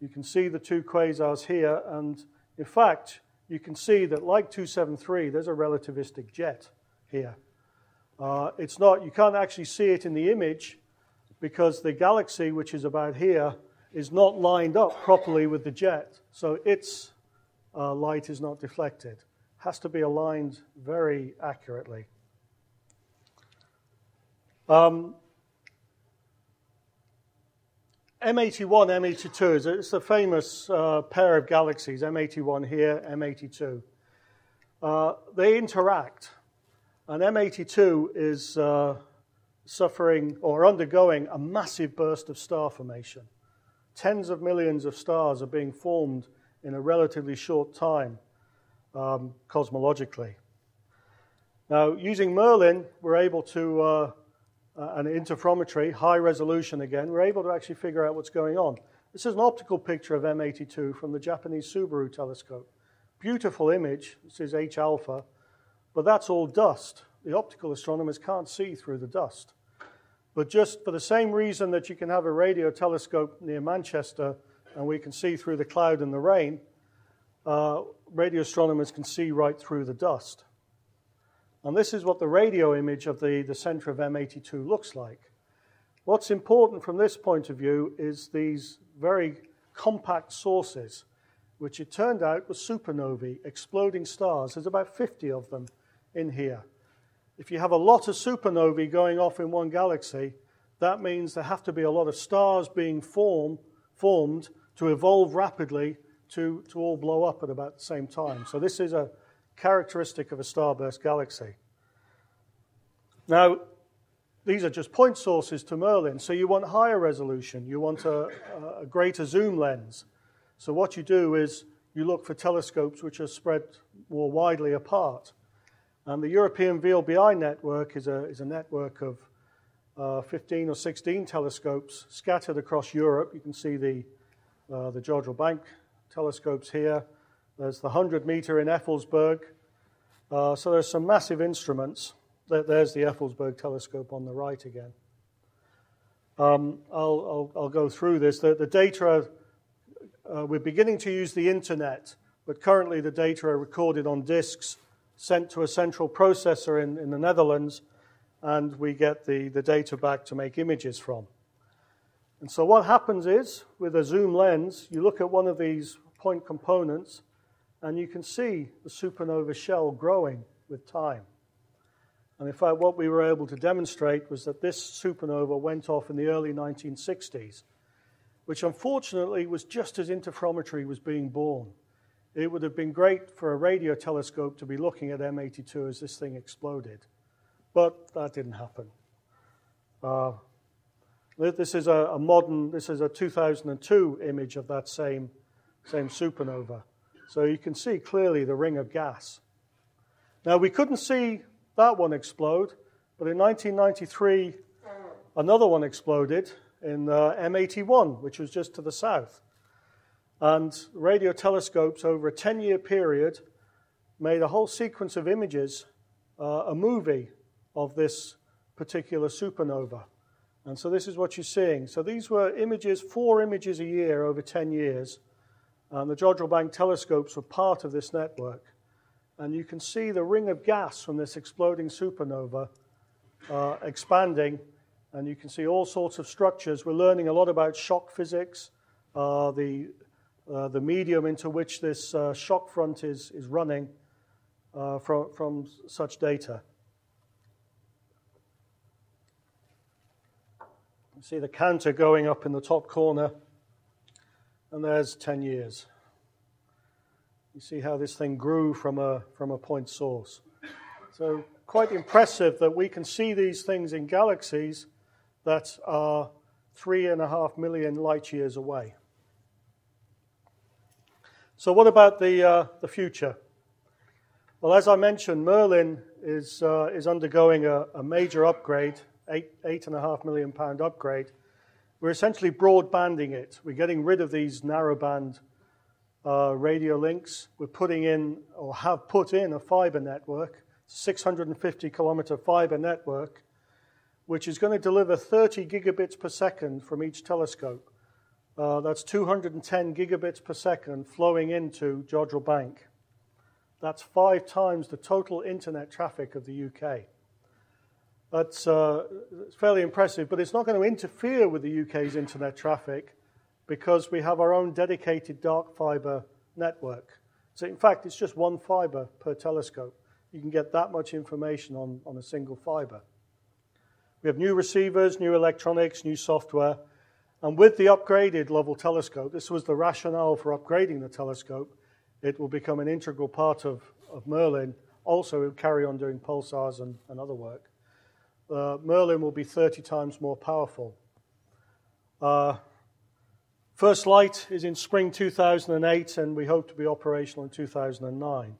You can see the two quasars here, and in fact, you can see that, like 273, there's a relativistic jet here. Uh, it's not, you can't actually see it in the image because the galaxy, which is about here, is not lined up properly with the jet, so its uh, light is not deflected. Has to be aligned very accurately. Um, M81, M82 is it's a famous uh, pair of galaxies, M81 here, M82. Uh, they interact, and M82 is uh, suffering or undergoing a massive burst of star formation. Tens of millions of stars are being formed in a relatively short time, um, cosmologically. Now, using Merlin, we're able to uh, and interferometry, high resolution again, we're able to actually figure out what's going on. This is an optical picture of M82 from the Japanese Subaru telescope. Beautiful image. This is H alpha, but that's all dust. The optical astronomers can't see through the dust. But just for the same reason that you can have a radio telescope near Manchester and we can see through the cloud and the rain, uh, radio astronomers can see right through the dust. And this is what the radio image of the, the center of M82 looks like. What's important from this point of view is these very compact sources, which it turned out were supernovae, exploding stars. There's about 50 of them in here. If you have a lot of supernovae going off in one galaxy, that means there have to be a lot of stars being form, formed to evolve rapidly to, to all blow up at about the same time. So this is a characteristic of a starburst galaxy. Now, these are just point sources to Merlin, so you want higher resolution, you want a, a greater zoom lens. So, what you do is you look for telescopes which are spread more widely apart. And the European VLBI network is a, is a network of uh, 15 or 16 telescopes scattered across Europe. You can see the, uh, the Jodrell Bank telescopes here. There's the 100 meter in Effelsberg. Uh, so there's some massive instruments. There's the Effelsberg telescope on the right again. Um, I'll, I'll, I'll, go through this. The, the data, uh, we're beginning to use the internet, but currently the data are recorded on disks sent to a central processor in, in the Netherlands, and we get the, the data back to make images from. And so what happens is, with a zoom lens, you look at one of these point components, and you can see the supernova shell growing with time. And in fact, what we were able to demonstrate was that this supernova went off in the early 1960s, which unfortunately was just as interferometry was being born. It would have been great for a radio telescope to be looking at M82 as this thing exploded, but that didn't happen. Uh, this is a, a modern, this is a 2002 image of that same, same supernova. So you can see clearly the ring of gas. Now, we couldn't see that one explode, but in 1993, another one exploded in uh, M81, which was just to the south. And radio telescopes over a 10 year period made a whole sequence of images, uh, a movie of this particular supernova. And so this is what you're seeing. So these were images, four images a year over 10 years and the Jodrell Bank telescopes were part of this network. And you can see the ring of gas from this exploding supernova uh, expanding, and you can see all sorts of structures. We're learning a lot about shock physics, uh, the, uh, the medium into which this uh, shock front is, is running. uh, from, from such data. You see the counter going up in the top corner, and there's 10 years. You see how this thing grew from a, from a point source. So, quite impressive that we can see these things in galaxies that are three and a half million light years away. So, what about the, uh, the future? Well, as I mentioned, Merlin is, uh, is undergoing a, a, major upgrade, eight, eight and a half million pound upgrade. We're essentially broadbanding it. We're getting rid of these narrowband uh, radio links. We're putting in, or have put in, a fiber network, 650 kilometer fiber network, which is going to deliver 30 gigabits per second from each telescope. Uh, that's 210 gigabits per second flowing into Jodrell Bank. That's five times the total internet traffic of the UK. That's uh, fairly impressive, but it's not going to interfere with the UK's internet traffic because we have our own dedicated dark fiber network. So, in fact, it's just one fiber per telescope. You can get that much information on, on a single fiber. We have new receivers, new electronics, new software. And with the upgraded Lovell telescope, this was the rationale for upgrading the telescope, it will become an integral part of, of Merlin. Also, it will carry on doing pulsars and, and other work. Uh, Merlin will be 30 times more powerful. Uh, first light is in spring 2008, and we hope to be operational in 2009. And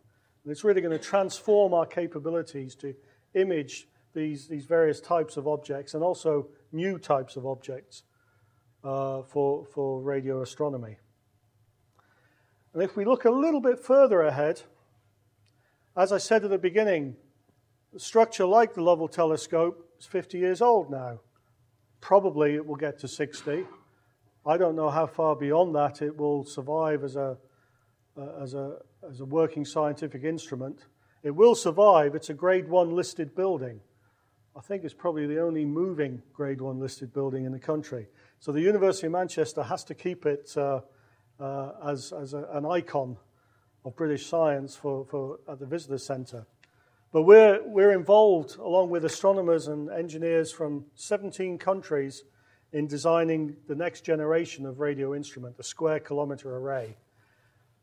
it's really going to transform our capabilities to image these, these various types of objects and also new types of objects uh, for, for radio astronomy. And if we look a little bit further ahead, as I said at the beginning, a structure like the Lovell telescope is 50 years old now. Probably it will get to 60. I don't know how far beyond that it will survive as a, uh, as a, as a working scientific instrument. It will survive. It's a grade one listed building. I think it's probably the only moving grade one listed building in the country. So the University of Manchester has to keep it uh, uh, as, as a, an icon of British science for, for, at the Visitor Centre. But we're, we're involved, along with astronomers and engineers from 17 countries, in designing the next generation of radio instrument, the Square Kilometre Array.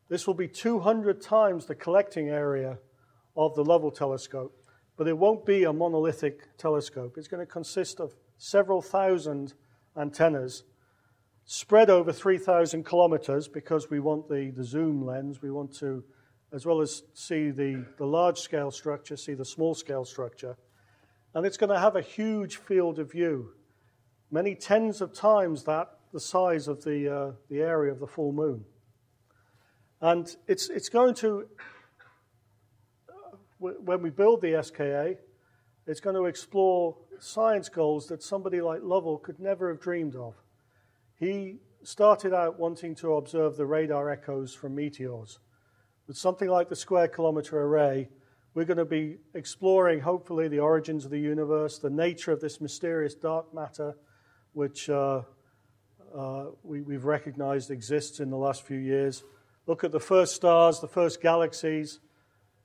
This will be 200 times the collecting area of the Lovell telescope but it won't be a monolithic telescope. It's going to consist of several thousand antennas spread over 3,000 kilometers because we want the, the zoom lens. We want to, as well as see the, the large scale structure, see the small scale structure. And it's going to have a huge field of view, many tens of times that the size of the, uh, the area of the full moon. And it's, it's going to when we build the SKA, it's going to explore science goals that somebody like Lovell could never have dreamed of. He started out wanting to observe the radar echoes from meteors. With something like the Square Kilometre Array, we're going to be exploring, hopefully, the origins of the universe, the nature of this mysterious dark matter, which uh, uh, we, we've recognized exists in the last few years. Look at the first stars, the first galaxies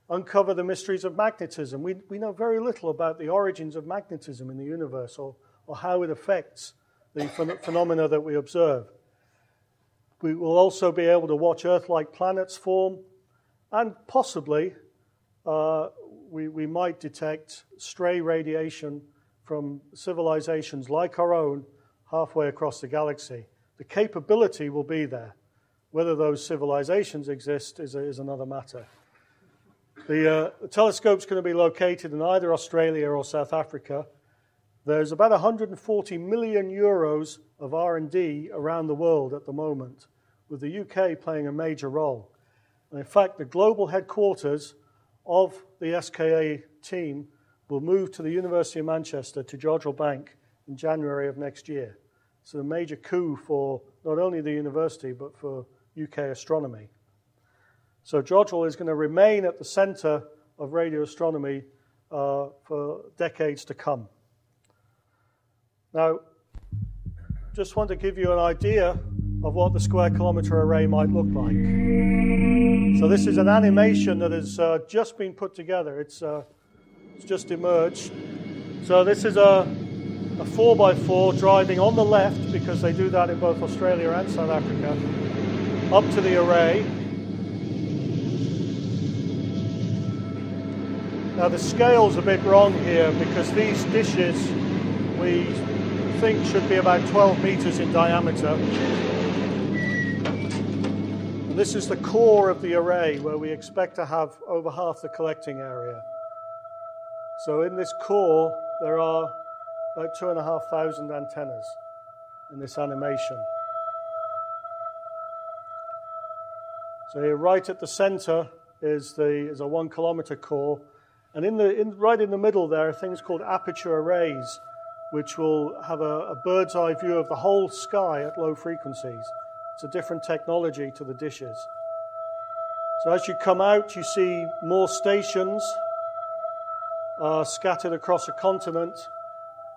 uncover the mysteries of magnetism. We, we know very little about the origins of magnetism in the universe or, or how it affects the ph- phenomena that we observe. We will also be able to watch Earth like planets form, and possibly uh, we, we might detect stray radiation from civilizations like our own halfway across the galaxy. The capability will be there. Whether those civilizations exist is, a, is another matter. The, uh, the telescope's going to be located in either Australia or South Africa. There's about 140 million euros of R&D around the world at the moment, with the UK playing a major role. And in fact, the global headquarters of the SKA team will move to the University of Manchester to Jodrell Bank in January of next year. So a major coup for not only the university but for UK astronomy. So Jodrell is going to remain at the center of radio astronomy uh, for decades to come. Now, just want to give you an idea of what the square kilometre array might look like. So this is an animation that has uh, just been put together. It's, uh, it's just emerged. So this is a, a 4x4 driving on the left, because they do that in both Australia and South Africa, up to the array. Now the scale's a bit wrong here because these dishes we think should be about 12 meters in diameter. And this is the core of the array where we expect to have over half the collecting area. So in this core, there are about two and a half thousand antennas in this animation. So here, right at the center, is the is a one kilometer core, and in the in, right in the middle there are things called aperture arrays, which will have a, a bird's eye view of the whole sky at low frequencies. It's a different technology to the dishes. So as you come out, you see more stations uh, scattered across a continent,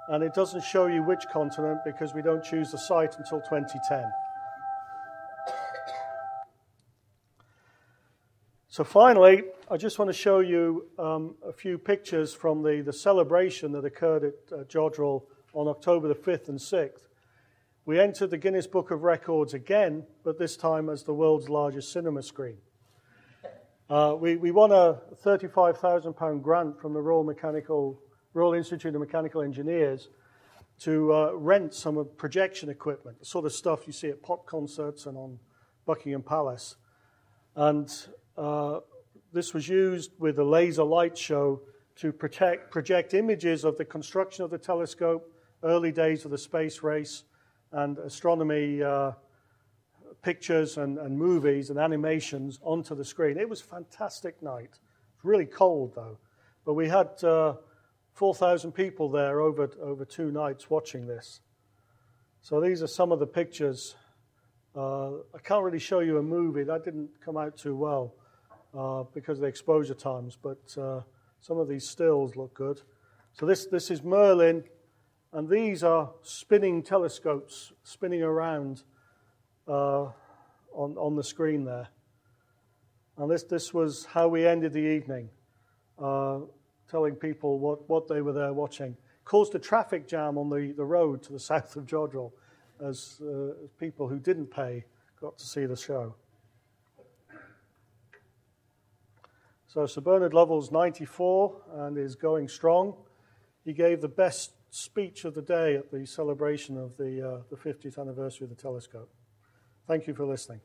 and it doesn't show you which continent because we don't choose the site until 2010. So, finally, I just want to show you um, a few pictures from the, the celebration that occurred at uh, Jodrell on October the 5th and 6th. We entered the Guinness Book of Records again, but this time as the world's largest cinema screen. Uh, we, we won a £35,000 grant from the Royal, Mechanical, Royal Institute of Mechanical Engineers to uh, rent some projection equipment, the sort of stuff you see at pop concerts and on Buckingham Palace. And uh, this was used with a laser light show to protect, project images of the construction of the telescope, early days of the space race, and astronomy uh, pictures and, and, movies and animations onto the screen. It was a fantastic night. It was really cold, though. But we had uh, 4,000 people there over, over two nights watching this. So these are some of the pictures. Uh, I can't really show you a movie, that didn't come out too well uh, because of the exposure times, but uh, some of these stills look good. So this, this is Merlin, and these are spinning telescopes spinning around uh, on, on the screen there. And this, this was how we ended the evening, uh, telling people what, what they were there watching. Caused a traffic jam on the, the road to the south of Jodrell as, uh, people who didn't pay got to see the show. So Sir Bernard Lovell's 94 and is going strong. He gave the best speech of the day at the celebration of the, uh, the 50th anniversary of the telescope. Thank you for listening.